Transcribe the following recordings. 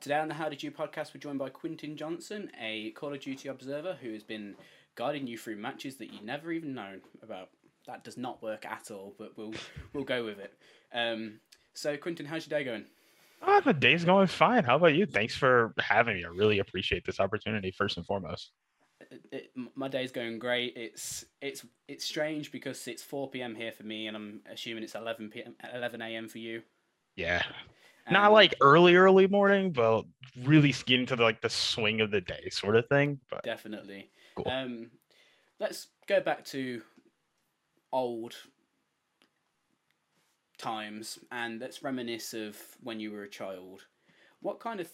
Today on the How Did You podcast, we're joined by Quintin Johnson, a Call of Duty observer who has been guiding you through matches that you never even known about. That does not work at all, but we'll we'll go with it. Um, so, Quintin, how's your day going? Oh, the day's going fine. How about you? Thanks for having me. I really appreciate this opportunity, first and foremost. It, it, my day's going great. It's it's it's strange because it's four p.m. here for me, and I'm assuming it's eleven p.m. eleven a.m. for you. Yeah, not like early early morning but really getting to the, like the swing of the day sort of thing but definitely. cool. um let's go back to old times and let's reminisce of when you were a child. What kind of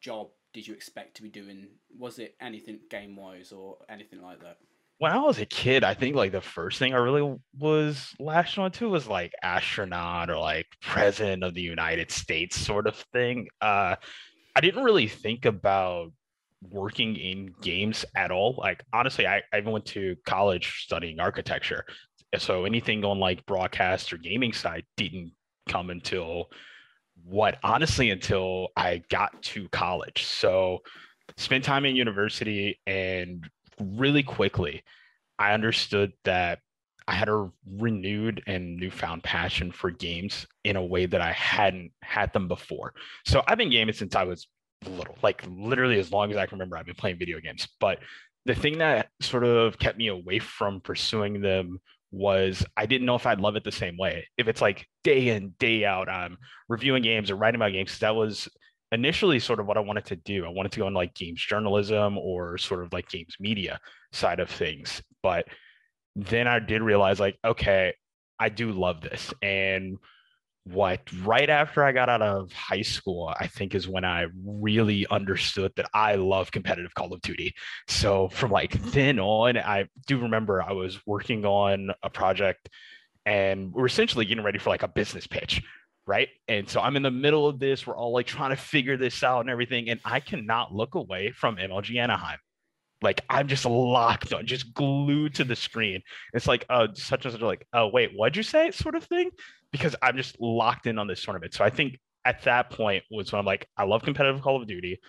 job did you expect to be doing? Was it anything game wise or anything like that when I was a kid, I think like the first thing I really was latched onto was like astronaut or like president of the United States sort of thing. Uh, I didn't really think about working in games at all. Like honestly, I, I even went to college studying architecture. So anything on like broadcast or gaming side didn't come until what honestly until I got to college. So spent time in university and really quickly, I understood that I had a renewed and newfound passion for games in a way that I hadn't had them before. So I've been gaming since I was little, like literally as long as I can remember, I've been playing video games. But the thing that sort of kept me away from pursuing them was I didn't know if I'd love it the same way. If it's like day in, day out, I'm reviewing games or writing about games, that was initially sort of what I wanted to do. I wanted to go in like games journalism or sort of like games media side of things. But then I did realize like, okay, I do love this. And what right after I got out of high school, I think is when I really understood that I love competitive Call of Duty. So from like then on, I do remember I was working on a project and we're essentially getting ready for like a business pitch right? And so I'm in the middle of this. We're all like trying to figure this out and everything. And I cannot look away from MLG Anaheim. Like I'm just locked on, just glued to the screen. It's like, uh, such and such, like, oh wait, what'd you say? Sort of thing, because I'm just locked in on this tournament. So I think at that point was when I'm like, I love competitive Call of Duty.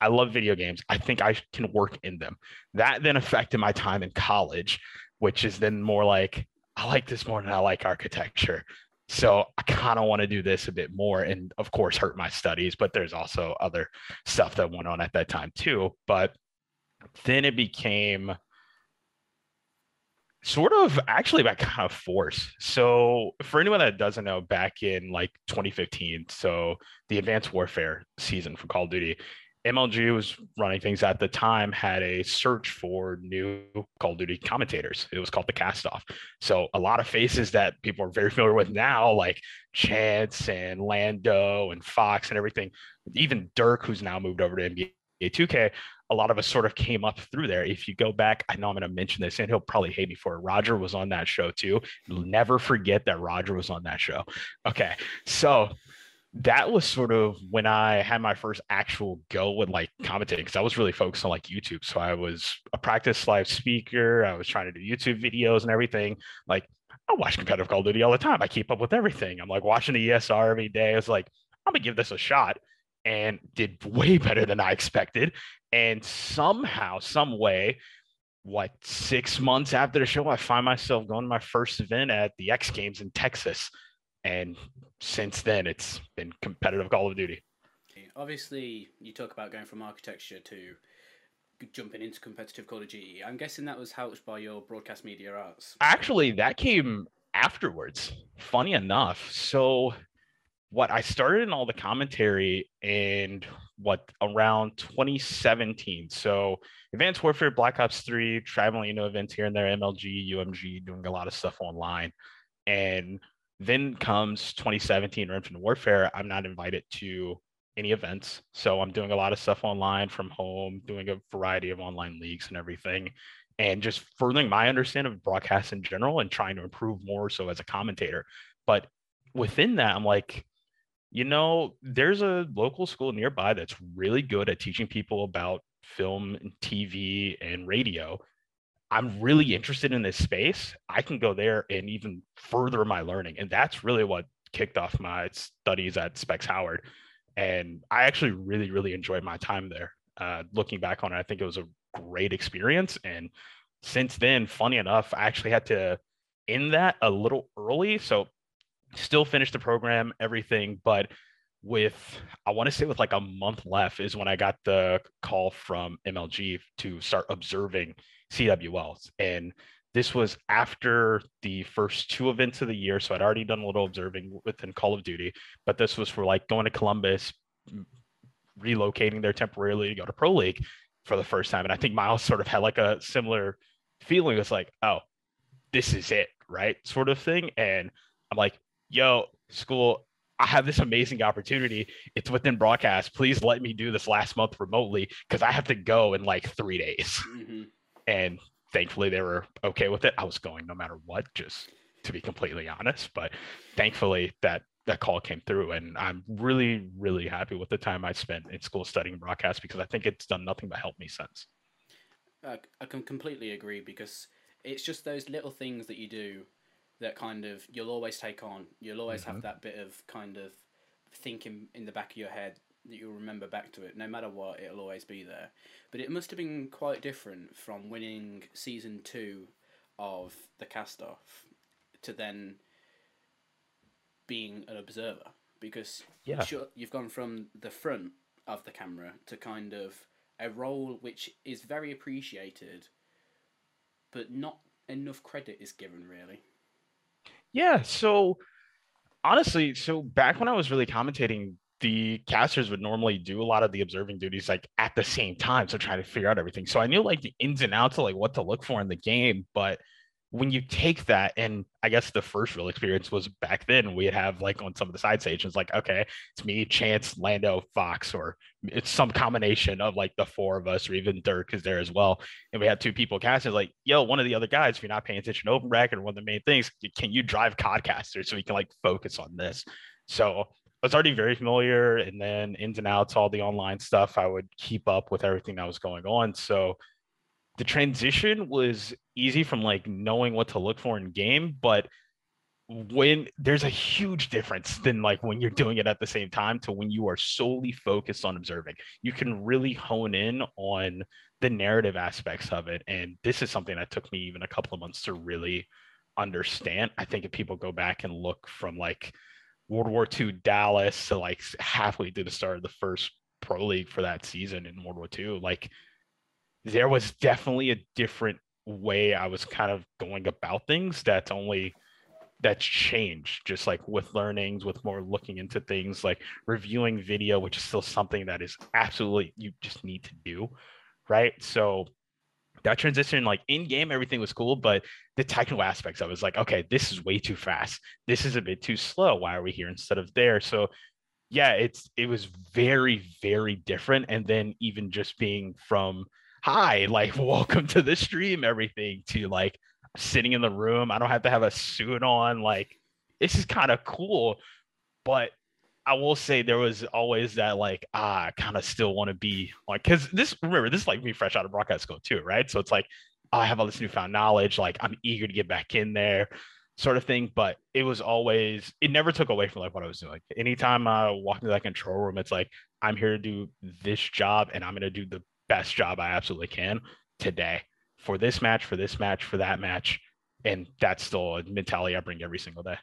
I love video games. I think I can work in them. That then affected my time in college, which is then more like I like this more than I like architecture. So I kind of want to do this a bit more and of course hurt my studies, but there's also other stuff that went on at that time too. But then it became sort of actually by kind of force. So for anyone that doesn't know, back in like 2015, so the Advanced Warfare season for Call of Duty, MLG was running things at the time, had a search for new Call of Duty commentators. It was called the Cast Off. So a lot of faces that people are very familiar with now, like Chance and Lando and Fox and everything, even Dirk, who's now moved over to NBA 2K, a lot of us sort of came up through there. If you go back, I know I'm going to mention this and he'll probably hate me for it. Roger was on that show too. Never forget that Roger was on that show. Okay. So that was sort of when I had my first actual go with like commentating because I was really focused on like YouTube. So I was a practice live speaker. I was trying to do YouTube videos and everything. Like I watch competitive Call of Duty all the time. I keep up with everything. I'm like watching the ESR every day. I was like, I'm gonna give this a shot, and did way better than I expected. And somehow, some way, what six months after the show, I find myself going to my first event at the X Games in Texas and since then it's been competitive Call of Duty. Obviously, you talk about going from architecture to jumping into competitive Call of Duty. I'm guessing that was helped by your broadcast media arts. Actually, that came afterwards. Funny enough, so what I started in all the commentary and what around 2017. So Advanced Warfare, Black Ops 3, traveling, you know, events here and there, MLG, UMG, doing a lot of stuff online. And then comes 2017 Infinite Warfare. I'm not invited to any events. So I'm doing a lot of stuff online from home, doing a variety of online leagues and everything, and just furthering my understanding of broadcast in general and trying to improve more so as a commentator. But within that, I'm like, you know, there's a local school nearby that's really good at teaching people about film and TV and radio I'm really interested in this space, I can go there and even further my learning. And that's really what kicked off my studies at Specs Howard. And I actually really, really enjoyed my time there. Uh, looking back on it, I think it was a great experience. And since then, funny enough, I actually had to end that a little early. So still finished the program, everything, but with I want to say with like a month left is when I got the call from MLG to start observing CWLs. And this was after the first two events of the year. So I'd already done a little observing within Call of Duty, but this was for like going to Columbus, relocating there temporarily to go to Pro League for the first time. And I think Miles sort of had like a similar feeling. It's like, oh, this is it, right? Sort of thing. And I'm like, yo, school, I have this amazing opportunity. It's within broadcast. Please let me do this last month remotely because I have to go in like three days. Mm-hmm. And thankfully, they were okay with it. I was going no matter what, just to be completely honest. But thankfully, that that call came through, and I'm really, really happy with the time I spent in school studying broadcast because I think it's done nothing but help me since. I, I can completely agree because it's just those little things that you do that kind of you'll always take on. You'll always mm-hmm. have that bit of kind of thinking in the back of your head that you'll remember back to it. No matter what, it'll always be there. But it must have been quite different from winning season two of the cast off to then being an observer because yeah. Sure, you've gone from the front of the camera to kind of a role which is very appreciated, but not enough credit is given really. Yeah. So honestly, so back when I was really commentating, the casters would normally do a lot of the observing duties like at the same time. So trying to figure out everything. So I knew like the ins and outs of like what to look for in the game, but when you take that and i guess the first real experience was back then we'd have like on some of the side stations like okay it's me chance lando fox or it's some combination of like the four of us or even dirk is there as well and we had two people casting like yo one of the other guys if you're not paying attention to open bracket one of the main things can you drive codcaster so we can like focus on this so I was already very familiar and then ins and outs all the online stuff i would keep up with everything that was going on. So the transition was easy from like knowing what to look for in game, but when there's a huge difference than like when you're doing it at the same time to when you are solely focused on observing. You can really hone in on the narrative aspects of it and this is something that took me even a couple of months to really understand. I think if people go back and look from like world war ii dallas to like halfway through the start of the first pro league for that season in world war ii like there was definitely a different way I was kind of going about things that's only that's changed just like with learnings with more looking into things. Like reviewing video which is still something that is absolutely you just need to do right? So that transition like in game everything was cool but the technical aspects i was like okay this is way too fast this is a bit too slow why are we here instead of there so yeah it's it was very very different and then even just being from hi, like welcome to the stream, everything to like sitting in the room. I don't have to have a suit on. Like this is kind of cool. But I will say there was always that like, ah, I kind of still want to be like, cause this remember, this is like me fresh out of broadcast school too, right? So it's like oh, I have all this newfound knowledge, like I'm eager to get back in there sort of thing. But it was always, it never took away from like what I was doing. Anytime I walk into that control room, it's like, I'm here to do this job and I'm to do the best job I absolutely can today for this match, for this match, for that match. And that's still a mentality I bring every single day.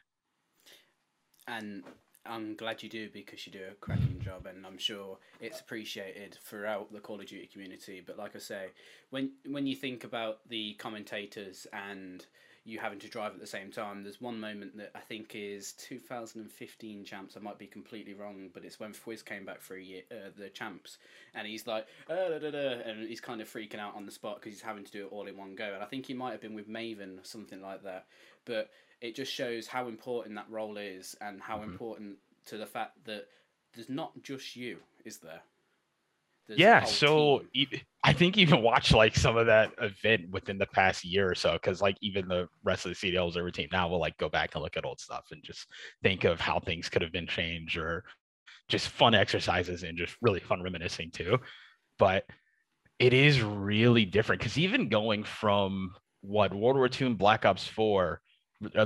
And I'm glad you do because you do a cracking job, and I'm sure it's appreciated throughout the Call of Duty community. But like I say, when when you think about the commentators and you having to drive at the same time. There's one moment that I think is 2015 champs. I might be completely wrong, but it's when Fwiz came back for year, uh, the champs, and he's like, uh, da, da, da, and he's kind of freaking out on the spot because he's having to do it all in one go. And I think he might have been with Maven or something like that. But it just shows how important that role is and how mm-hmm. important to the fact that there's not just you, is there? yeah so i think even watch like some of that event within the past year or so because like even the rest of the cdl observer team now will like go back and look at old stuff and just think of how things could have been changed or just fun exercises and just really fun reminiscing too but it is really different because even going from what world war ii and black ops 4 uh,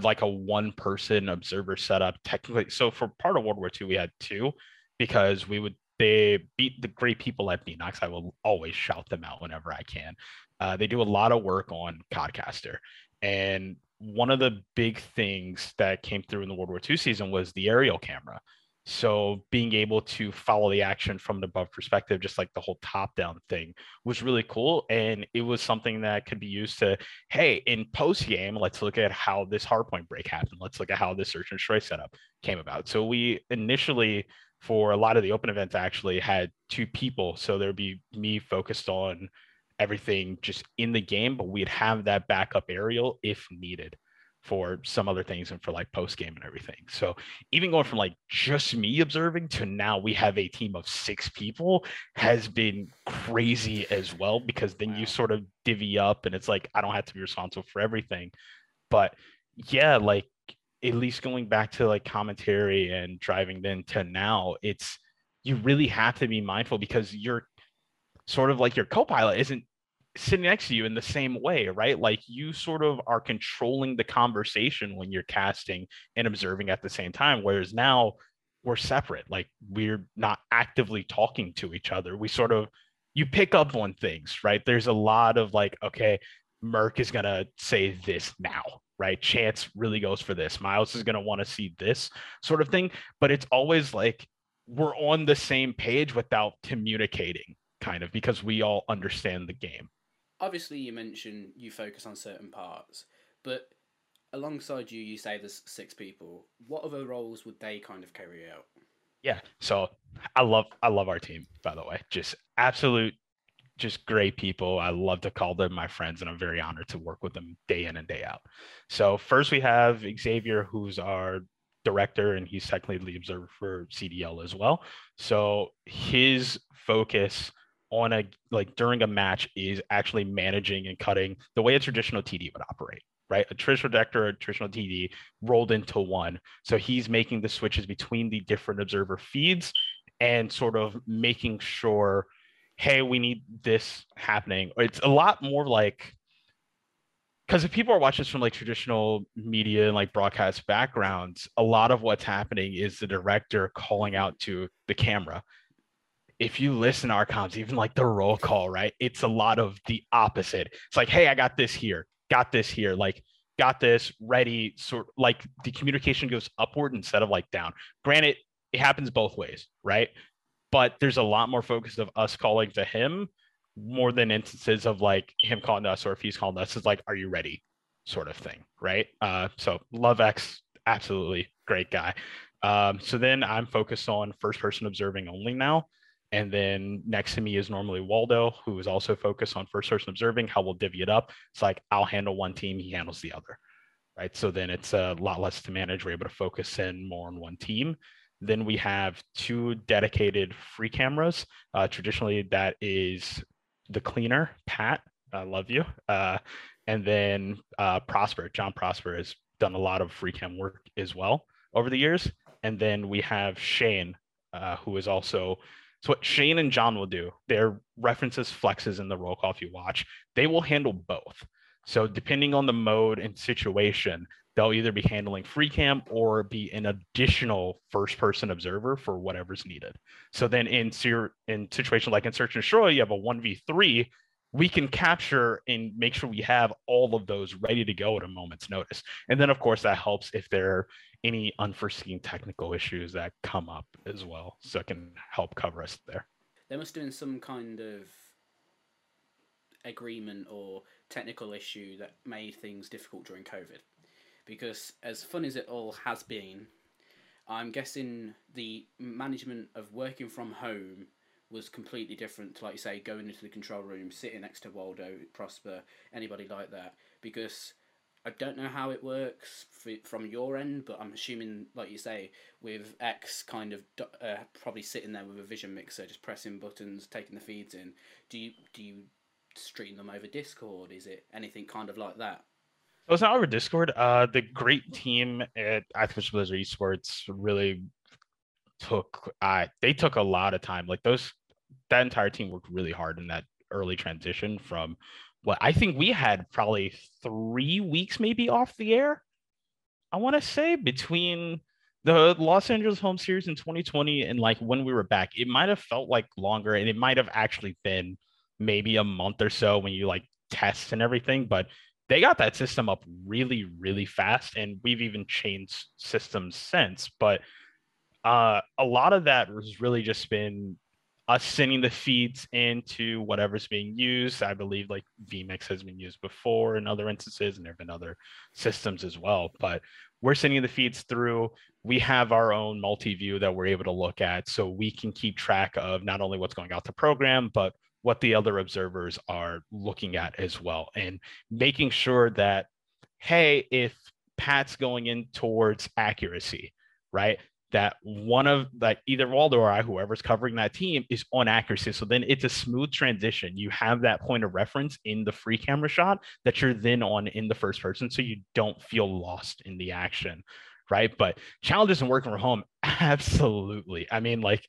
like a one person observer setup technically so for part of world war ii we had two because we would they beat the great people at Beenox. I will always shout them out whenever I can. Uh, they do a lot of work on Codcaster, and one of the big things that came through in the World War II season was the aerial camera. So being able to follow the action from an above perspective, just like the whole top down thing was really cool. And it was something that could be used to, hey, in post game, let's look at how this hardpoint break happened. Let's look at how this search and destroy setup came about. So we initially, for a lot of the open events, actually had two people. So there'd be me focused on everything just in the game, but we'd have that backup aerial if needed for some other things and for like post game and everything. So even going from like just me observing to now we have a team of six people has been crazy as well because then wow. you sort of divvy up and it's like I don't have to be responsible for everything. But yeah, like at least going back to like commentary and driving then to now, it's you really have to be mindful because you're sort of like your co-pilot isn't sitting next to you in the same way, right? Like you sort of are controlling the conversation when you're casting and observing at the same time. Whereas now we're separate, like we're not actively talking to each other. We sort of, you pick up on things, right? There's a lot of like, okay, Merc is going to say this now, right? Chance really goes for this. Miles is going to want to see this sort of thing. But it's always like we're on the same page without communicating, kind of, because we all understand the game obviously you mentioned you focus on certain parts, but alongside you, you say there's six people. What other roles would they kind of carry out? Yeah, so I love I love our team. By the way, just absolute, just great people. I love to call them my friends, and I'm very honored to work with them day in and day out. So first we have Xavier, who's our director, and he's technically the observer for CDL as well. So his focus on a like during a match is actually managing and cutting the way a traditional TD would operate, right? A traditional director, a traditional TD rolled into one. So he's making the switches between the different observer feeds and sort of making sure, hey, we need this happening. It's a lot more like because if people are watching this from like traditional media and like broadcast backgrounds, a lot of what's happening is the director calling out to the camera if you listen to our comms, even like the roll call, right? It's a lot of the opposite. It's like, hey, I got this here, got this here, like got this ready. Sort like the communication goes upward instead of like down. Granted, it happens both ways, right? But there's a lot more focus of us calling to him more than instances of like him calling us or if he's calling us. It's like, are you ready? Sort of thing, right? Uh, so Love X, absolutely great guy. Um, so then I'm focused on first person observing only now. And then next to me is normally Waldo, who is also focused on first person observing how we'll divvy it up. It's like I'll handle one team, he handles the other. Right. So then it's a lot less to manage. We're able to focus in more on one team. Then we have two dedicated free cameras. Uh, traditionally, that is the cleaner, Pat. I love you. Uh, and then uh, Prosper, John Prosper has done a lot of free cam work as well over the years. And then we have Shane, uh, who is also so what Shane and John will do, their references flexes in the roll call if you watch, they will handle both. So depending on the mode and situation, they'll either be handling free cam or be an additional first person observer for whatever's needed. So then in in situation like in search and destroy, you have a 1v3, we can capture and make sure we have all of those ready to go at a moment's notice. And then of course that helps if there are any unforeseen technical issues that come up as well. So it can help cover us there. They must have been some kind of agreement or technical issue that made things difficult during COVID. Because as fun as it all has been, I'm guessing the management of working from home was completely different to, like you say, going into the control room, sitting next to Waldo, Prosper, anybody like that. Because I don't know how it works from your end, but I'm assuming, like you say, with X kind of uh, probably sitting there with a vision mixer, just pressing buttons, taking the feeds in. Do you do you stream them over Discord? Is it anything kind of like that? So it's not over Discord. Uh, the great team at Activision Blizzard Esports really took. Uh, they took a lot of time. Like those, that entire team worked really hard in that early transition from what I think we had probably three weeks maybe off the air. I want to say between the Los Angeles home series in 2020 and like when we were back, it might have felt like longer and it might have actually been maybe a month or so when you like test and everything, but they got that system up really, really fast. And we've even changed systems since. But uh, a lot of that has really just been us sending the feeds into whatever's being used. I believe like vMix has been used before in other instances, and there have been other systems as well. But we're sending the feeds through. We have our own multi view that we're able to look at so we can keep track of not only what's going out the program, but what the other observers are looking at as well and making sure that hey if pat's going in towards accuracy right that one of like either Waldo or I, whoever's covering that team, is on accuracy. So then it's a smooth transition. You have that point of reference in the free camera shot that you're then on in the first person, so you don't feel lost in the action, right? But challenges and working from home, absolutely. I mean, like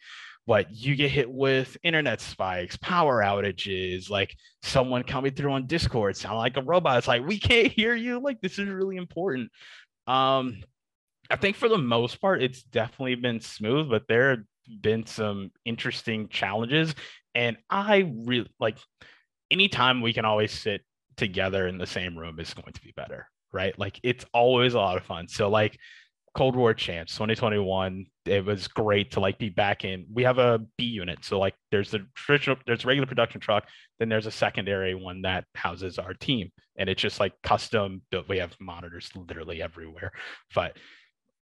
what you get hit with internet spikes, power outages, like someone coming through on Discord sound like a robot. It's like we can't hear you. Like this is really important. Um, I think for the most part, it's definitely been smooth, but there have been some interesting challenges. And I really like anytime we can always sit together in the same room is going to be better, right? Like it's always a lot of fun. So like Cold War Champs 2021. It was great to like be back in. We have a B unit, so like there's the traditional, there's regular production truck, then there's a secondary one that houses our team, and it's just like custom built. We have monitors literally everywhere, but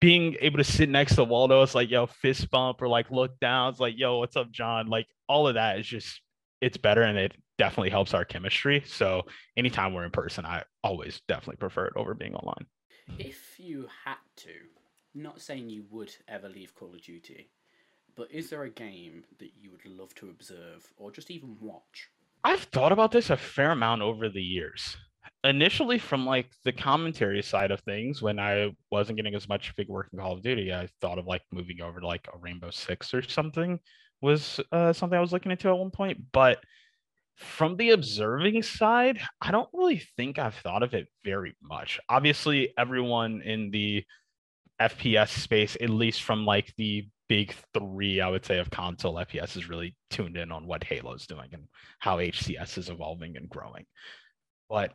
being able to sit next to Waldo, it's like yo fist bump or like look down. It's like yo, what's up, John? Like all of that is just it's better and it definitely helps our chemistry. So anytime we're in person, I always definitely prefer it over being online. If you had to, not saying you would ever leave Call of Duty, but is there a game that you would love to observe or just even watch? I've thought about this a fair amount over the years. Initially, from like the commentary side of things, when I wasn't getting as much big work in Call of Duty, I thought of like moving over to like a Rainbow Six or something was uh, something I was looking into at one point. But from the observing side, I don't really think I've thought of it very much. Obviously, everyone in the FPS space, at least from like the big three, I would say, of console FPS is really tuned in on what Halo's doing and how HCS is evolving and growing. But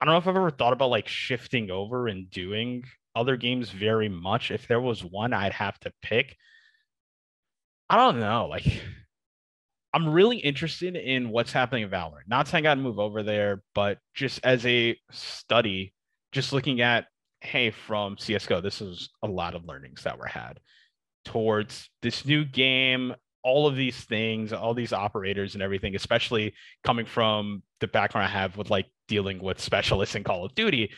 I don't know if I've ever thought about like shifting over and doing other games very much. If there was one I'd have to pick, I don't know. Like I'm really interested in what's happening in Valorant. Not saying I'd move over there, but just as a study, just looking at, hey, from CSGO, this is a lot of learnings that were had towards this new game, all of these things, all these operators and everything, especially coming from the background I have with like dealing with specialists in Call of Duty.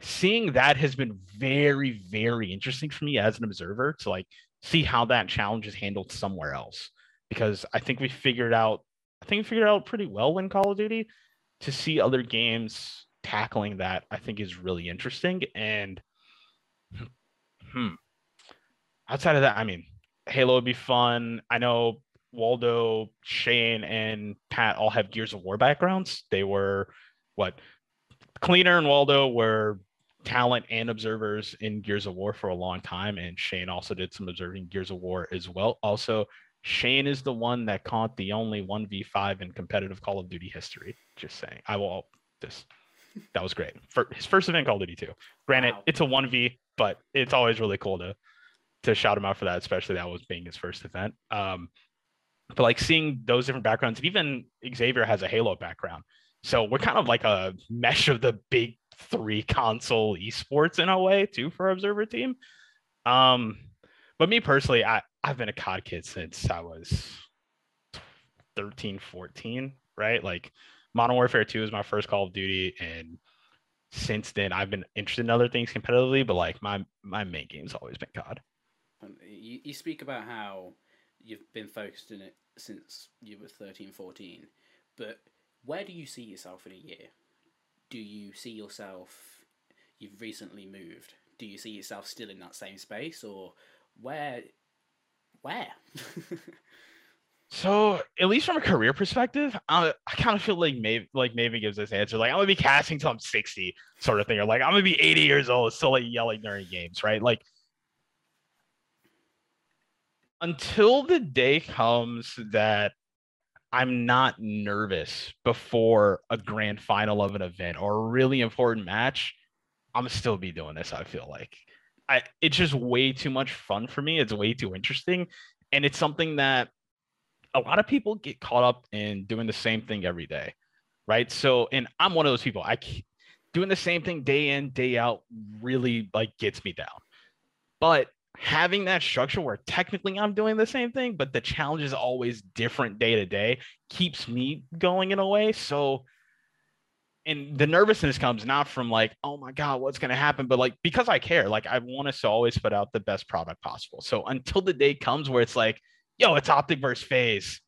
Seeing that has been very, very interesting for me as an observer to like see how that challenge is handled somewhere else because I think we figured out I think we figured out pretty well in Call of Duty to see other games tackling that I think is really interesting and hmm outside of that I mean Halo would be fun I know Waldo Shane and Pat all have Gears of War backgrounds they were what Cleaner and Waldo were talent and observers in Gears of War for a long time and Shane also did some observing Gears of War as well also Shane is the one that caught the only 1v5 in competitive Call of Duty history. Just saying. I will this that was great. For his first event Call of Duty 2. Granted, wow. it's a 1v, but it's always really cool to to shout him out for that, especially that was being his first event. Um but like seeing those different backgrounds, even Xavier has a Halo background. So we're kind of like a mesh of the big three console esports in a way too for observer team. Um but me personally, I, I've been a COD kid since I was 13, 14, right? Like Modern Warfare 2 is my first Call of Duty. And since then I've been interested in other things competitively, but like my my main game's always been COD. You, you speak about how you've been focused in it since you were 13, 14, but where do you see yourself in a year? Do you see yourself, you've recently moved, do you see yourself still in that same space or where where so at least from a career perspective i, I kind of feel like maybe like maybe gives this answer like i'm gonna be casting till i'm 60 sort of thing or like i'm gonna be 80 years old still like yelling during games right like until the day comes that I'm not nervous before a grand final of an event or a really important match, I'm still be doing this. I feel like I it's just way too much fun for me. It's way too interesting, and it's something that a lot of people get caught up in doing the same thing every day, right? So, and I'm one of those people. I doing the same thing day in day out really like gets me down, but having that structure where technically I'm doing the same thing, but the challenge is always different day to day keeps me going in a way. So, and the nervousness comes not from like, oh my God, what's going to happen? But like, because I care, like, I want us to always put out the best product possible. So, until the day comes where it's like, yo, it's optic versus FaZe,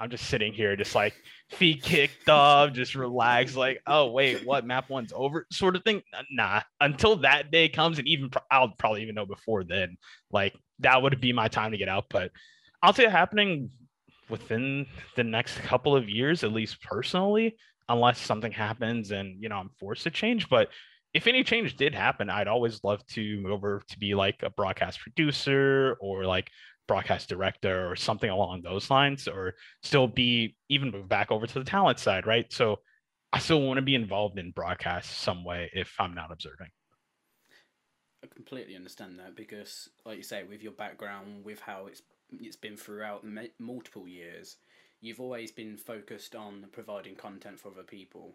I'm just sitting here, just like feet kicked up, just relax, like, oh wait, what map one's over, sort of thing. Nah, until that day comes, and even I'll probably even know before then. Like that would be my time to get out. But I'll say it happening within the next couple of years, at least personally, unless something happens and you know I'm forced to change. But if any change did happen, I'd always love to move over to be like a broadcast producer or like broadcast director or something along those lines, or still be even move back over to the talent side, right? So I still want to be involved in broadcast some way if I'm not observing. I completely understand that because, like you say, with your background, with how it's it's been throughout multiple years, you've always been focused on providing content for other people.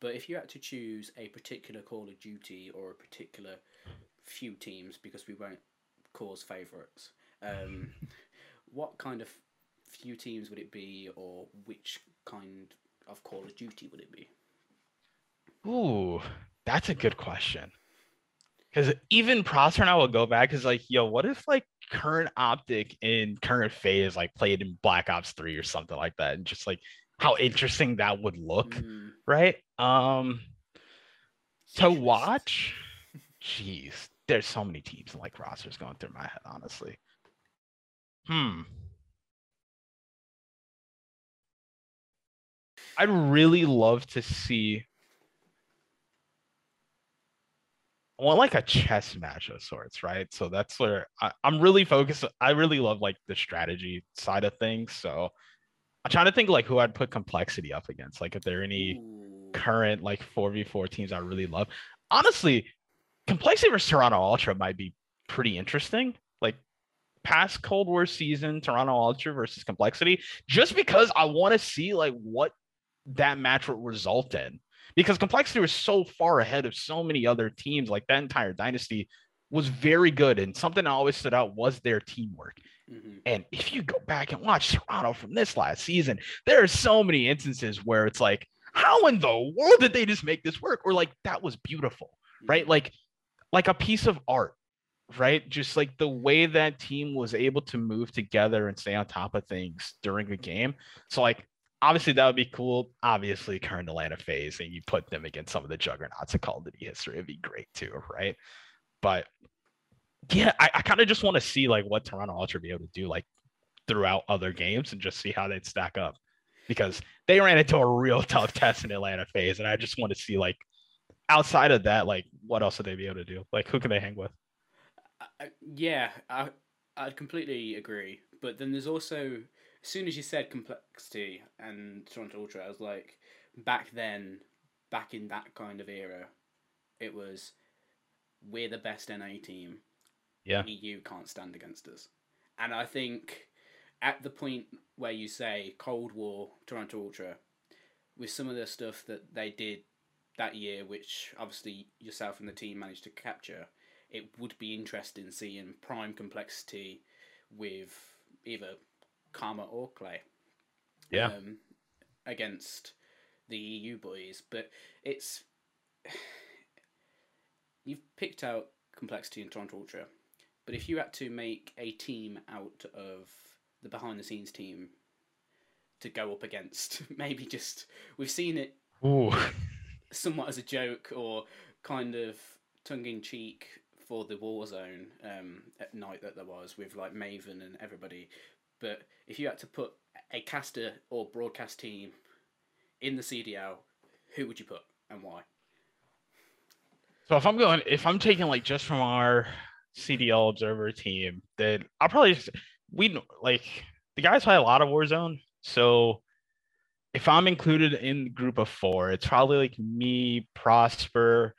But if you had to choose a particular Call of Duty or a particular few teams, because we won't cause favourites, um, what kind of few teams would it be, or which kind of Call of Duty would it be? Ooh, that's a good question. Because even Prosper and I will go back is like, yo, what if like current optic in current FaZe like played in Black Ops 3 or something like that? And just like how interesting that would look, mm. right? Um to watch, jeez, there's so many teams and like rosters going through my head, honestly. Hmm. I'd really love to see. I want like a chess match of sorts, right? So that's where I, am really focused. I really love like the strategy side of things. So I'm trying to think like who I'd put complexity up against. Like if there are any current like 4v4 teams I really love. Honestly, complexity versus Toronto Ultra might be pretty interesting past Cold War season, Toronto Ultra versus Complexity, just because I want to see like what that match would result in. Because Complexity was so far ahead of so many other teams, like that entire dynasty was very good. And something that always stood out was their teamwork. Mm-hmm. And if you go back and watch Toronto from this last season, there are so many instances where it's like, how in the world did they just make this work? Or like that was beautiful, right? Mm-hmm. Like, like a piece of art right? Just like the way that team was able to move together and stay on top of things during the game. So like obviously that would be cool. Obviously, current Atlanta FaZe, and you put them against some of the juggernauts of Call of Duty history, it'd be great too, right? But yeah, I, I kind of just want to see like what Toronto Ultra be able to do like throughout other games and just see how they'd stack up because they ran into a real tough test in Atlanta FaZe, and I just want to see like outside of that, like what else would they be able to do? Like who can they hang with? Yeah, I I completely agree. But then there's also as soon as you said complexity and Toronto Ultra, I was like, back then, back in that kind of era, it was we're the best NA team. Yeah. EU can't stand against us. And I think at the point where you say Cold War, Toronto Ultra, with some of the stuff that they did that year, which obviously yourself and the team managed to capture, it would be interesting seeing prime complexity with either Karma or Clay. Yeah. Um, against the EU boys, but it's you've picked out complexity in Toronto Ultra, but if you had to make a team out of the behind the scenes team to go up against, maybe just we've seen it Ooh. somewhat as a joke or kind of tongue in cheek for the Warzone um, at night that there was with like Maven and everybody. But if you had to put a caster or broadcast team in the CDL, who would you put and why? So if I'm going, if I'm taking like just from our CDL observer team, then I'll probably just we like the guys play a lot of Warzone. So if I'm included in the group of four, it's probably like me, Prosper,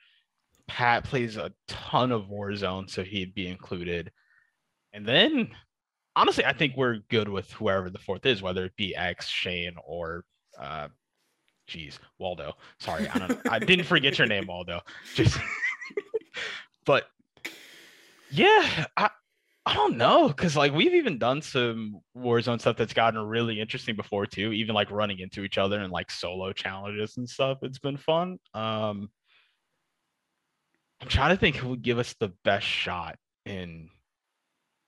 Pat plays a ton of Warzone, so he'd be included. And then honestly, I think we're good with whoever the fourth is, whether it be X, Shane, or uh geez, Waldo. Sorry, I don't I didn't forget your name, Waldo. Just but yeah, I, I don't know because like we've even done some Warzone stuff that's gotten really interesting before too. Even like running into each other and like solo challenges and stuff. It's been fun. Um, I'm trying to think who would give us the best shot in.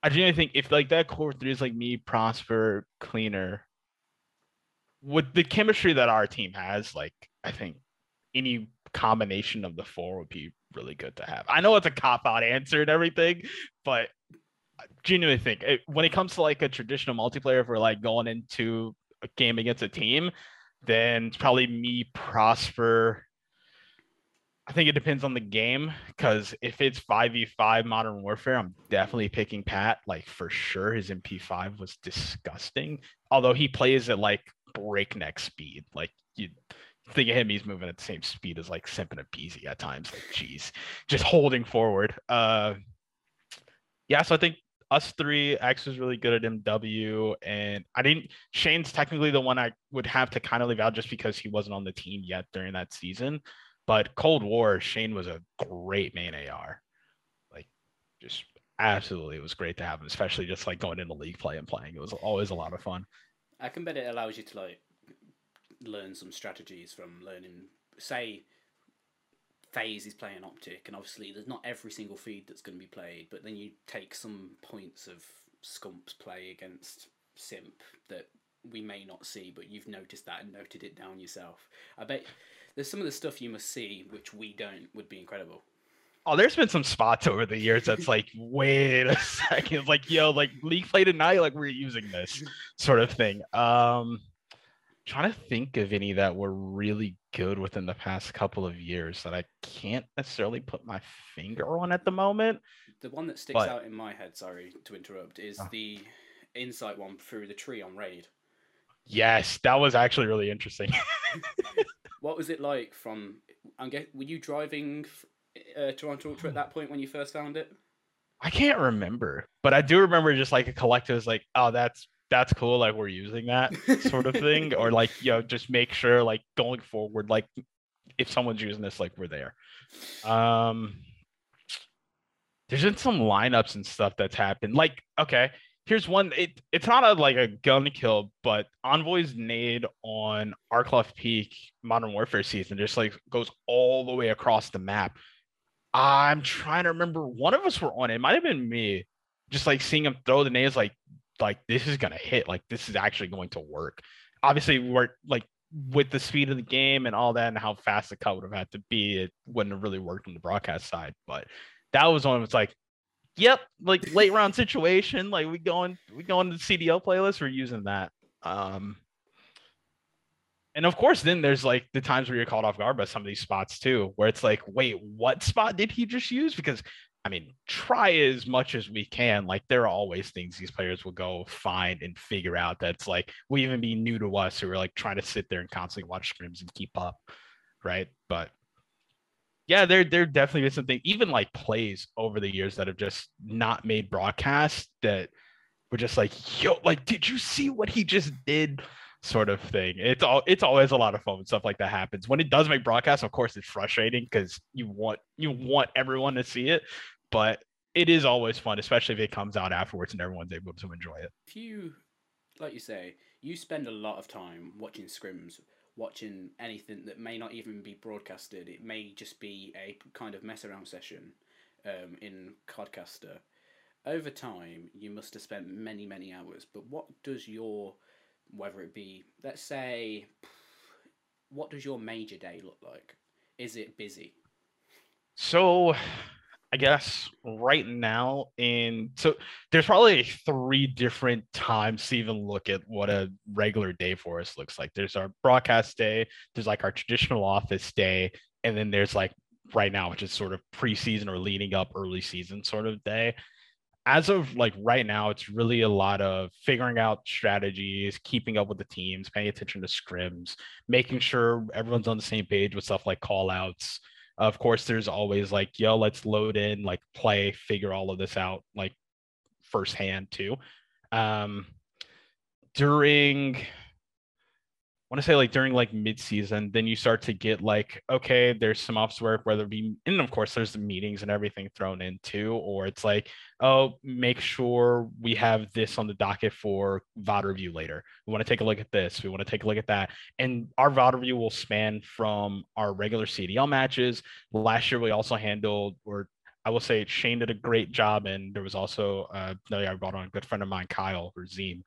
I genuinely think if like that core three is like me, Prosper, Cleaner, with the chemistry that our team has, like I think any combination of the four would be really good to have. I know it's a cop out answer and everything, but I genuinely think it, when it comes to like a traditional multiplayer, if we're like going into a game against a team, then it's probably me, Prosper. I think it depends on the game because if it's 5v5 Modern Warfare, I'm definitely picking Pat. Like for sure, his MP5 was disgusting. Although he plays at like breakneck speed. Like you think of him, he's moving at the same speed as like Simp and aBeZy at times. Like, geez, just holding forward. Uh, yeah, so I think us three, X was really good at MW, and I didn't. Shane's technically the one I would have to kind of leave out just because he wasn't on the team yet during that season. But Cold War, Shane was a great main AR. Like, just absolutely, it was great to have him, especially just like going into league play and playing. It was always a lot of fun. I can bet it allows you to like learn some strategies from learning. Say, FaZe is playing Optic, and obviously there's not every single feed that's going to be played, but then you take some points of Scump's play against Simp that we may not see, but you've noticed that and noted it down yourself. I bet there's some of the stuff you must see which we don't would be incredible. Oh, there's been some spots over the years that's like, wait a second, like yo, like league play tonight, like we're using this sort of thing. Um, trying to think of any that were really good within the past couple of years that I can't necessarily put my finger on at the moment. The one that sticks but... out in my head, sorry to interrupt, is oh. the insight one through the tree on raid. Yes, that was actually really interesting. what was it like from? I'm get, were you driving uh, Toronto Ultra at that point when you first found it? I can't remember, but I do remember just like a collective was like, "Oh, that's that's cool like we're using that sort of thing or like you know just make sure like going forward like if someone's using this like we're there um there's been some lineups and stuff that's happened like okay here's one it, it's not a like a gun kill but envoy's nade on Arklov Peak modern warfare season just like goes all the way across the map i'm trying to remember one of us were on it, it might have been me just like seeing him throw the nades like like this is gonna hit. Like this is actually going to work. Obviously, we're like with the speed of the game and all that and how fast the cut would have had to be, it wouldn't have really worked on the broadcast side. But that was one It was like, yep, like late round situation. Like we going we going to the CDL playlist, we're using that. Um and of course, then there's like the times where you're caught off guard by some of these spots too, where it's like, wait, what spot did he just use? Because I mean, try as much as we can. Like there are always things these players will go find and figure out that's like will even be new to us who are like trying to sit there and constantly watch scrims and keep up. Right. But yeah, there there definitely is something, even like plays over the years that have just not made broadcast that were just like, yo, like, did you see what he just did? Sort of thing. It's all it's always a lot of fun when stuff like that happens. When it does make broadcast, of course, it's frustrating because you want you want everyone to see it but it is always fun, especially if it comes out afterwards and everyone's able to enjoy it. If you, like you say, you spend a lot of time watching scrims, watching anything that may not even be broadcasted. It may just be a kind of mess around session um, in Codcaster. Over time, you must have spent many, many hours. But what does your, whether it be, let's say, what does your major day look like? Is it busy? So I guess right now in so there's probably three different times to even look at what a regular day for us looks like. There's our broadcast day, there's like our traditional office day, and then there's like right now, which is sort of preseason or leading up early season sort of day. as of like right now, it's really a lot of figuring out strategies, keeping up with the teams, paying attention to scrims, making sure everyone's on the same page with stuff like call outs. Of course, there's always like, yo, let's load in, like play, figure all of this out, like firsthand too. Um, during want to say like during like mid-season then you start to get like okay there's some office work whether it be and of course there's the meetings and everything thrown in too or it's like oh make sure we have this on the docket for VOD review later. We want to take a look at this we want to take a look at that. And our VOD review will span from our regular CDL matches. Last year we also handled or I will say Shane did a great job, and there was also uh, another I brought on, a good friend of mine, Kyle or Zeem,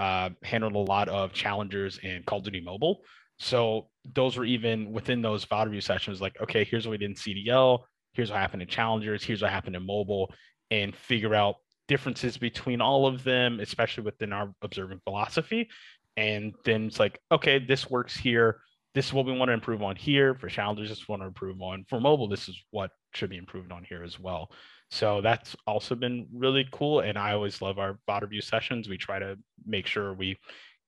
uh, handled a lot of challengers in Call of Duty Mobile. So those were even within those VOD review sessions, like, okay, here's what we did in CDL, here's what happened in challengers, here's what happened in mobile, and figure out differences between all of them, especially within our observing philosophy. And then it's like, okay, this works here. This is what we want to improve on here. For challengers, this we want to improve on. For mobile, this is what should be improved on here as well. So that's also been really cool. And I always love our VOD review sessions. We try to make sure we,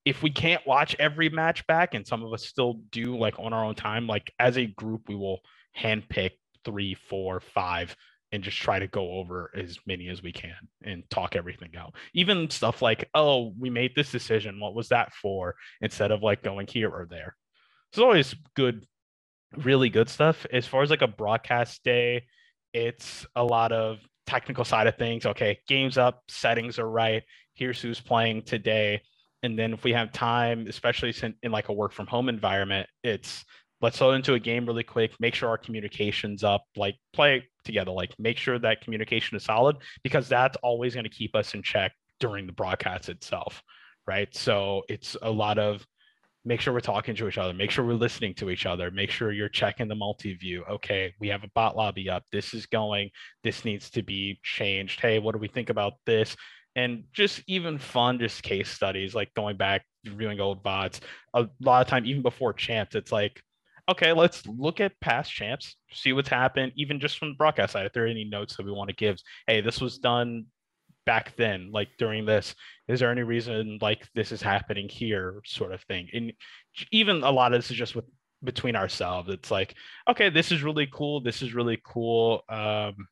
if we can't watch every match back, and some of us still do like on our own time, like as a group, we will handpick three, four, five, and just try to go over as many as we can and talk everything out. Even stuff like, oh, we made this decision. What was that for? Instead of like going here or there. So it's always good, really good stuff. As far as like a broadcast day, it's a lot of technical side of things. Okay, games up, settings are right. Here's who's playing today. And then if we have time, especially in like a work from home environment, it's let's load into a game really quick, make sure our communication's up, like play together, like make sure that communication is solid because that's always going to keep us in check during the broadcast itself. Right. So it's a lot of make sure we're talking to each other. Make sure we're listening to each other. Make sure you're checking the multi-view. Okay we have a bot lobby up. This is going. This needs to be changed. Hey what do we think about this? And just even fun just case studies like going back reviewing old VODs a lot of time even before champs it's like okay let's look at past champs see what's happened even just from the broadcast side if there are any notes that we want to give. Hey this was done back then like during this is there any reason like this is happening here sort of thing? And even a lot of this is just with between ourselves. It's like okay this is really cool this is really cool um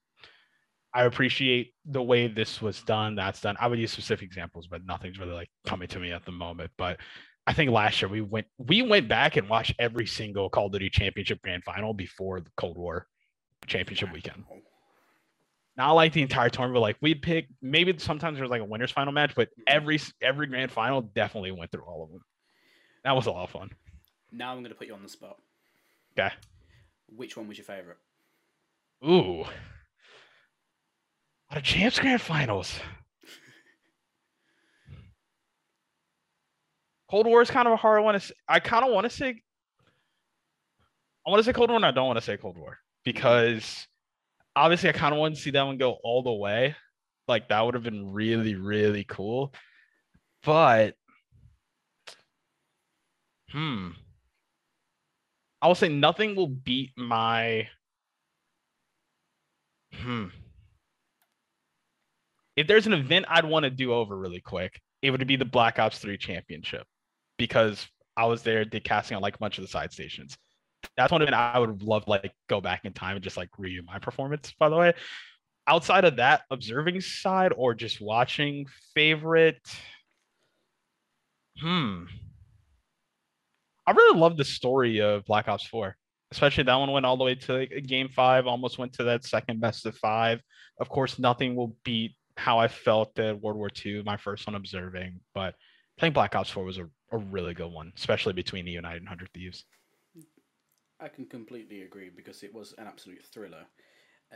i appreciate the way this was done that's done. I would use specific examples but nothing's really like coming to me at the moment. But i think last year we went we went back and watched every single call of duty championship grand final before the cold war championship weekend not like the entire tournament, but like we'd pick maybe sometimes there's like a winners final match, but mm-hmm. every every grand final definitely went through all of them. That was a lot of fun. Now I'm gonna put you on the spot. Okay. Which one was your favorite? Ooh. What a champs grand finals. Cold War is kind of a hard one to. I kind of want to say I want to say Cold War and I don't want to say Cold War because obviously I kind of want to see that one go all the way. Like that would have been really, really cool. But hmm. I will say nothing will beat my hmm. If there's an event I'd want to do over really quick, it would be the Black Ops 3 championship because I was there, did casting on like a bunch of the side stations that's one of them I would love like go back in time and just like review my performance. By the way, outside of that observing side or just watching favorite, hmm, I really love the story of Black Ops Four. Especially that one went all the way to like, game five, almost went to that second best of five. Of course, nothing will beat how I felt at World War II, my first one observing. But I think Black Ops 4 was a, a really good one, especially between eUnited and 100 Thieves. I can completely agree because it was an absolute thriller.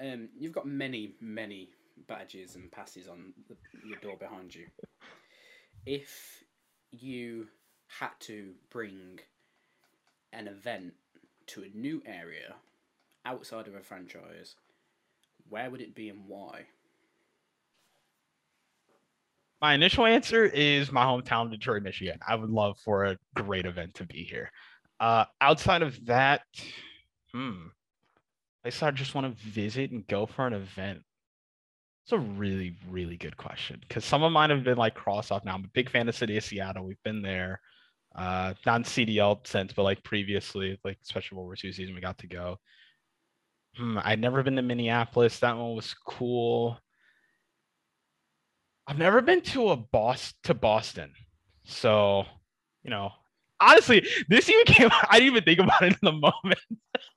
Um, you've got many, many badges and passes on the, your door behind you. If you had to bring an event to a new area outside of a franchise, where would it be and why? My initial answer is my hometown, Detroit, Michigan. I would love for a great event to be here. Uh, outside of that, hmm, I I just want to visit and go for an event. It's a really, really good question because some of mine have been like cross off now. I'm a big fan of City of Seattle. We've been there, uh, not in CDL sense, but like previously, like especially World War II season, we got to go. Hmm, I'd never been to Minneapolis. That one was cool. I've never been to a boss to Boston, so you know, honestly, this even came. I didn't even think about it in the moment.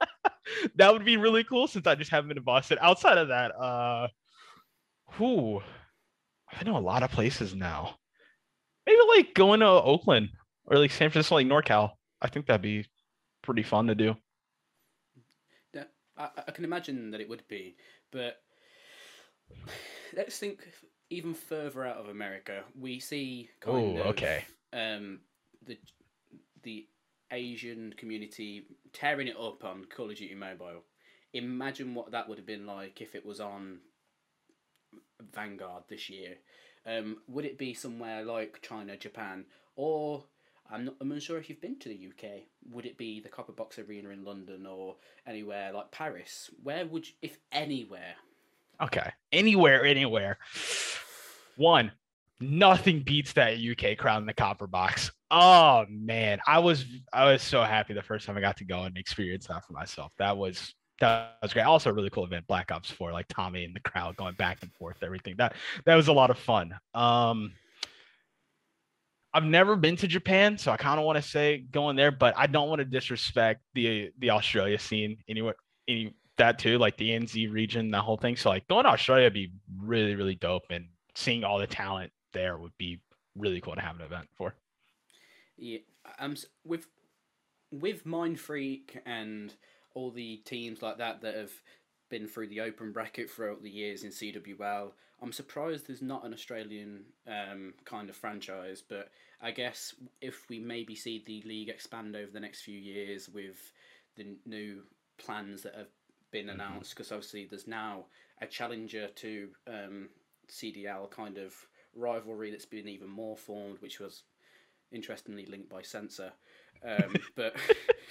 that would be really cool since I just haven't been to Boston. Outside of that, uh, who I know a lot of places now. Maybe like going to Oakland or like San Francisco, like NorCal. I think that'd be pretty fun to do. Yeah, I, I can imagine that it would be, but let's think even further out of America. We see kind Oh, of okay. um, the the Asian community tearing it up on Call of Duty Mobile. Imagine what that would have been like if it was on Vanguard this year. Um, would it be somewhere like China, Japan, or I'm not, I'm unsure if you've been to the UK. Would it be the Copper Box Arena in London or anywhere like Paris? Where would you, if anywhere? Okay. Anywhere, anywhere. One, nothing beats that UK crowd in the copper box. Oh man, I was I was so happy the first time I got to go and experience that for myself. That was that was great. Also, a really cool event, Black Ops 4, like Tommy and the crowd going back and forth, everything. That that was a lot of fun. Um I've never been to Japan, so I kind of want to say going there, but I don't want to disrespect the the Australia scene anywhere any that too, like the NZ region, that whole thing. So like going to Australia would be really, really dope and seeing all the talent there would be really cool to have an event for. Yeah, um, with with Mindfreak and all the teams like that that have been through the open bracket throughout the years in CWL. I'm surprised there's not an Australian um, kind of franchise, but I guess if we maybe see the league expand over the next few years with the new plans that have been Mhm. announced, because obviously there's now a challenger to um, CDL kind of rivalry that's been even more formed, which was interestingly linked by censor. Um, but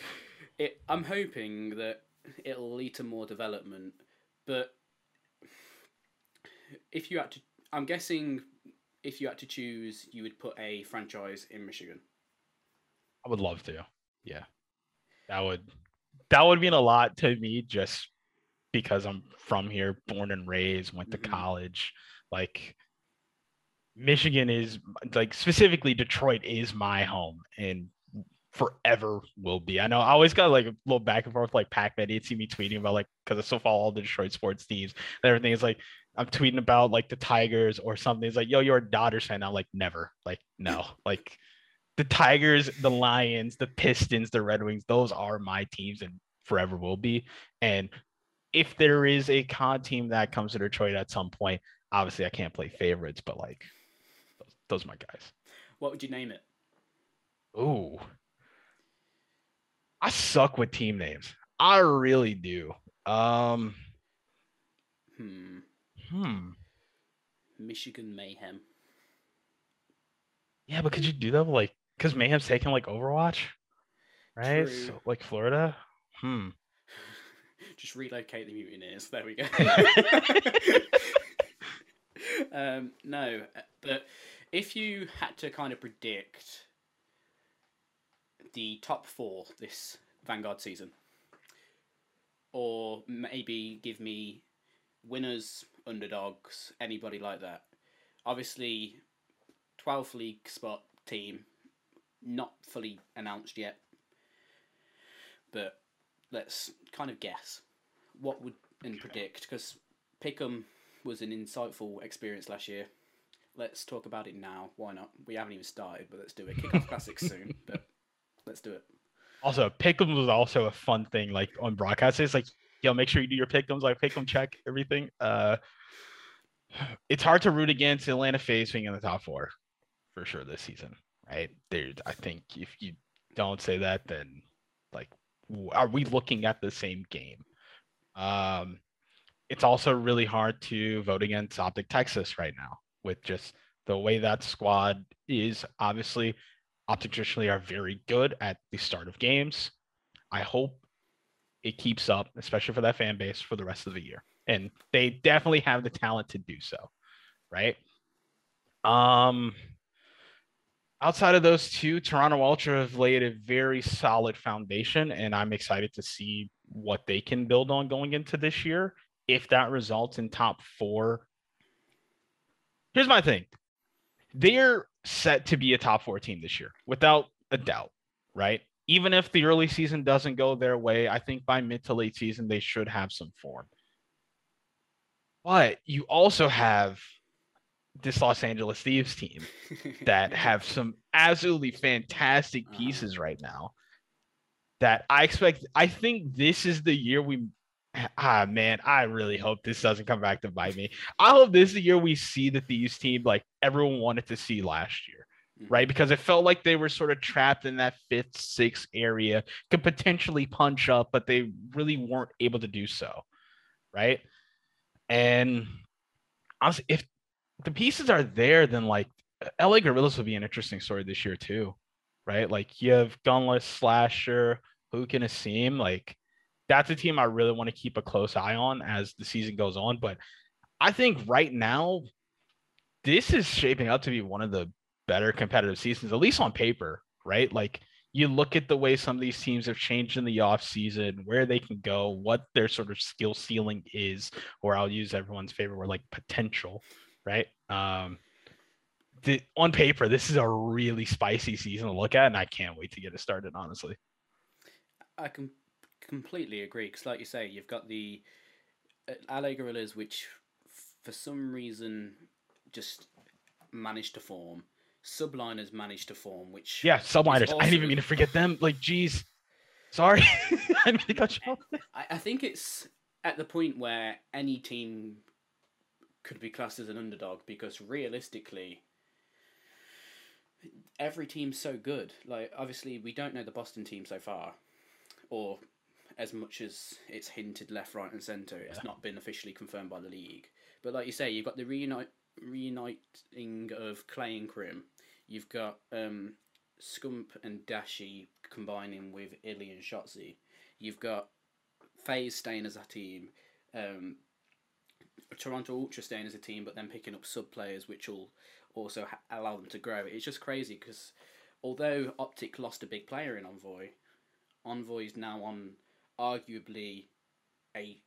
it, I'm hoping that it'll lead to more development. But if you had to, I'm guessing if you had to choose, you would put a franchise in Michigan. I would love to. Yeah. That would that would mean a lot to me just because I'm from here, born and raised, went to Mhm. college. Like Michigan is like specifically Detroit is my home and forever will be. I know I always got like a little back and forth like Pac-Man. He'd see me tweeting about like because I still follow all the Detroit sports teams and everything. is like I'm tweeting about like the Tigers or something. It's like, yo, you're a Dodgers fan. I'm like, never. Like, no. like the Tigers, the Lions, the Pistons, the Red Wings, those are my teams and forever will be. And if there is a con team that comes to Detroit at some point, obviously I can't play favorites, but like those, are my guys. What would you name it? Ooh. I suck with team names. I really do. Um Hmm. hmm. Michigan Mayhem. Yeah, but could you do that with, like because Mayhem's taking like Overwatch? Right? So, like Florida? Hmm. Just relocate the mutineers. There we go. um, no, uh, but if you had to kind of predict the top four this Vanguard season, or maybe give me winners, underdogs, anybody like that. Obviously, 12th league spot team, not fully announced yet, but let's kind of guess what would and predict because Pick'em was an insightful experience last year. Let's talk about it now. Why not? We haven't even started, but let's do it. Kick off classics soon, but let's do it. Also, pick'em was also a fun thing, like on broadcast. It's like, yo, make sure you do your pick'ems, like pick'em check everything. Uh, it's hard to root against Atlanta FaZe being in the top four for sure this season, right? Dude, I think if you don't say that, then like, are we looking at the same game? Um, it's also really hard to vote against Optic Texas right now with just the way that squad is. Obviously, Optic traditionally are very good at the start of games. I hope it keeps up, especially for that fan base for the rest of the year. and they definitely have the talent to do so, right? Um, outside of those two, Toronto Ultra have laid a very solid foundation, and I'm excited to see what they can build on going into this year. If that results in top four, here's my thing: they're set to be a top four team this year, without a doubt, right? Even if the early season doesn't go their way, I think by mid to late season they should have some form. But you also have this Los Angeles Thieves team that have some absolutely fantastic Uh-huh. pieces right now that I expect. I think this is the year we. Ah man, I really hope this doesn't come back to bite me. I hope this is the year we see the Thieves team like everyone wanted to see last year, Mhm. right? Because it felt like they were sort of trapped in that fifth, sixth area, could potentially punch up, but they really weren't able to do so, right? And honestly, if the pieces are there, then like LA Guerrillas would be an interesting story this year too, right? Like you have Gunless, Slasher, who can Asim. Like that's a team I really want to keep a close eye on as the season goes on. But I think right now, this is shaping up to be one of the better competitive seasons, at least on paper, right? Like you look at the way some of these teams have changed in the off season, where they can go, what their sort of skill ceiling is, or I'll use everyone's favorite word like potential, right? Um, the, on paper, this is a really spicy season to look at, and I can't wait to get it started. Honestly, I can completely agree because, like you say, you've got the uh, LA Guerrillas, which for some reason just managed to form. Subliners managed to form, which yeah, subliners. I didn't even mean to forget them. Like, geez, sorry, I to cut you. I, I think it's at the point where any team could be classed as an underdog because realistically, every team's so good. Like, obviously, we don't know the Boston team so far, or as much as it's hinted left, right, and centre. It's Yeah. not been officially confirmed by the league. But like you say, you've got the reunite reuniting of Clay and Crim. You've got um, Scump and Dashy combining with iLLeY and Shotzzy. You've got FaZe staying as a team, um, Toronto Ultra staying as a team, but then picking up sub players, which will also ha- allow them to grow. It's just crazy because although Optic lost a big player in Envoy, Envoy is now on arguably a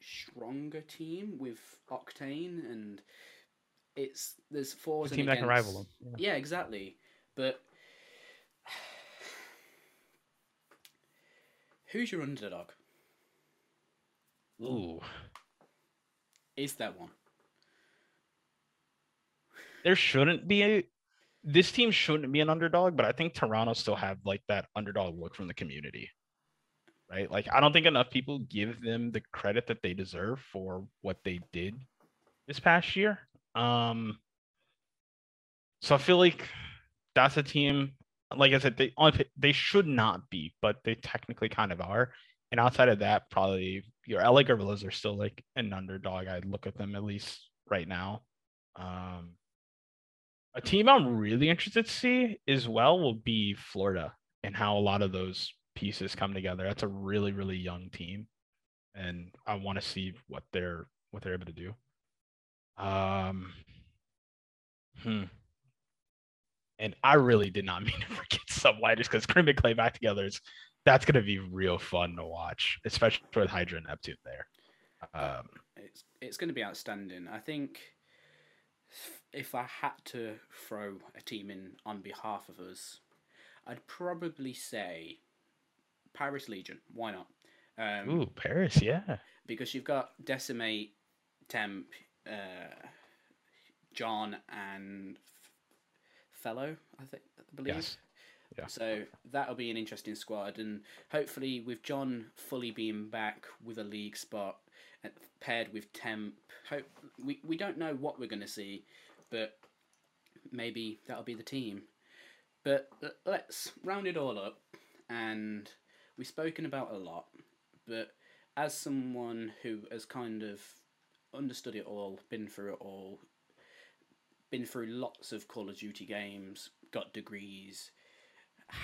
stronger team with Octane, and it's there's four A and team that can rival them. yeah, exactly. But who's your underdog? Ooh, Is that one? there shouldn't be a. This team shouldn't be an underdog, but I think Toronto still have like that underdog look from the community, right? Like I don't think enough people give them the credit that they deserve for what they did this past year. Um, so I feel like that's a team. Like I said, they they should not be, but they technically kind of are. And outside of that, probably your LA Guerrillas are still like an underdog. I'd look at them at least right now. Um, a team I'm really interested to see as well will be Florida and how a lot of those pieces come together. That's a really really young team, and I want to see what they're what they're able to do. Um, hmm. And I really did not mean to forget Subliners because Crim and Clay back together is that's gonna be real fun to watch, especially with Hydra and Neptune there. Um, It's it's going to be outstanding. I think if I had to throw a team in on behalf of us, I'd probably say Paris Legion. Why not? Um, ooh, Paris, yeah. because you've got Decemate, Temp, uh, John, and Fellow. I think I believe. Yes. Yeah. So that'll be an interesting squad, and hopefully with John fully being back with a league spot, and paired with Temp, hope we we don't know what we're going to see, but maybe that'll be the team. But let's round it all up, and we've spoken about a lot, but as someone who has kind of understood it all, been through it all, been through lots of Call of Duty games, got degrees,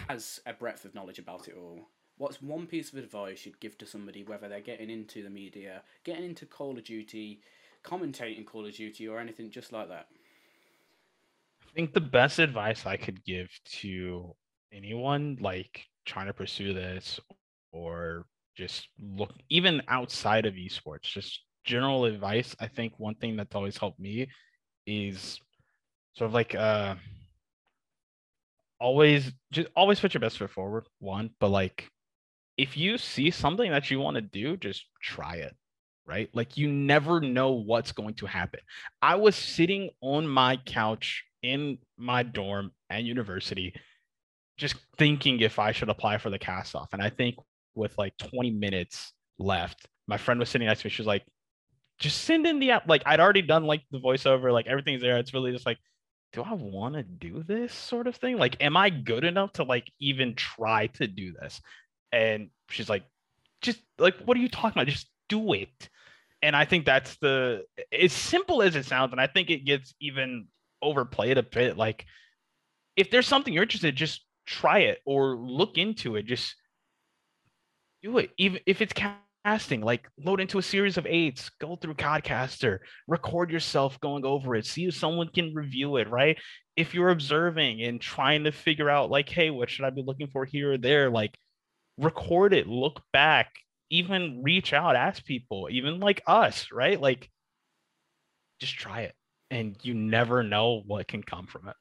has a breadth of knowledge about it all. what's one piece of advice you'd give to somebody, whether they're getting into the media, getting into Call of Duty, commentating Call of Duty, or anything just like that? I think the best advice I could give to anyone like trying to pursue this or just look even outside of esports, just general advice. I think one thing that's always helped me is sort of like uh always just always put your best foot forward one but like if you see something that you want to do just try it right like you never know what's going to happen i was sitting on my couch in my dorm at university just thinking if i should apply for the cast off and i think with like 20 minutes left my friend was sitting next to me she was like just send in the app like i'd already done like the voiceover like everything's there it's really just like do I want to do this sort of thing? Like, am I good enough to like even try to do this? And she's like, just like, what are you talking about? Just do it. And I think that's the as simple as it sounds, and I think it gets even overplayed a bit. Like, if there's something you're interested, just try it or look into it. Just do it, even if it's casting like load into a series of eights go through codcaster record yourself going over it see if someone can review it right? If you're observing and trying to figure out like hey what should i be looking for here or there? Like record it look back even reach out ask people even like us right? Like just try it and you never know what can come from it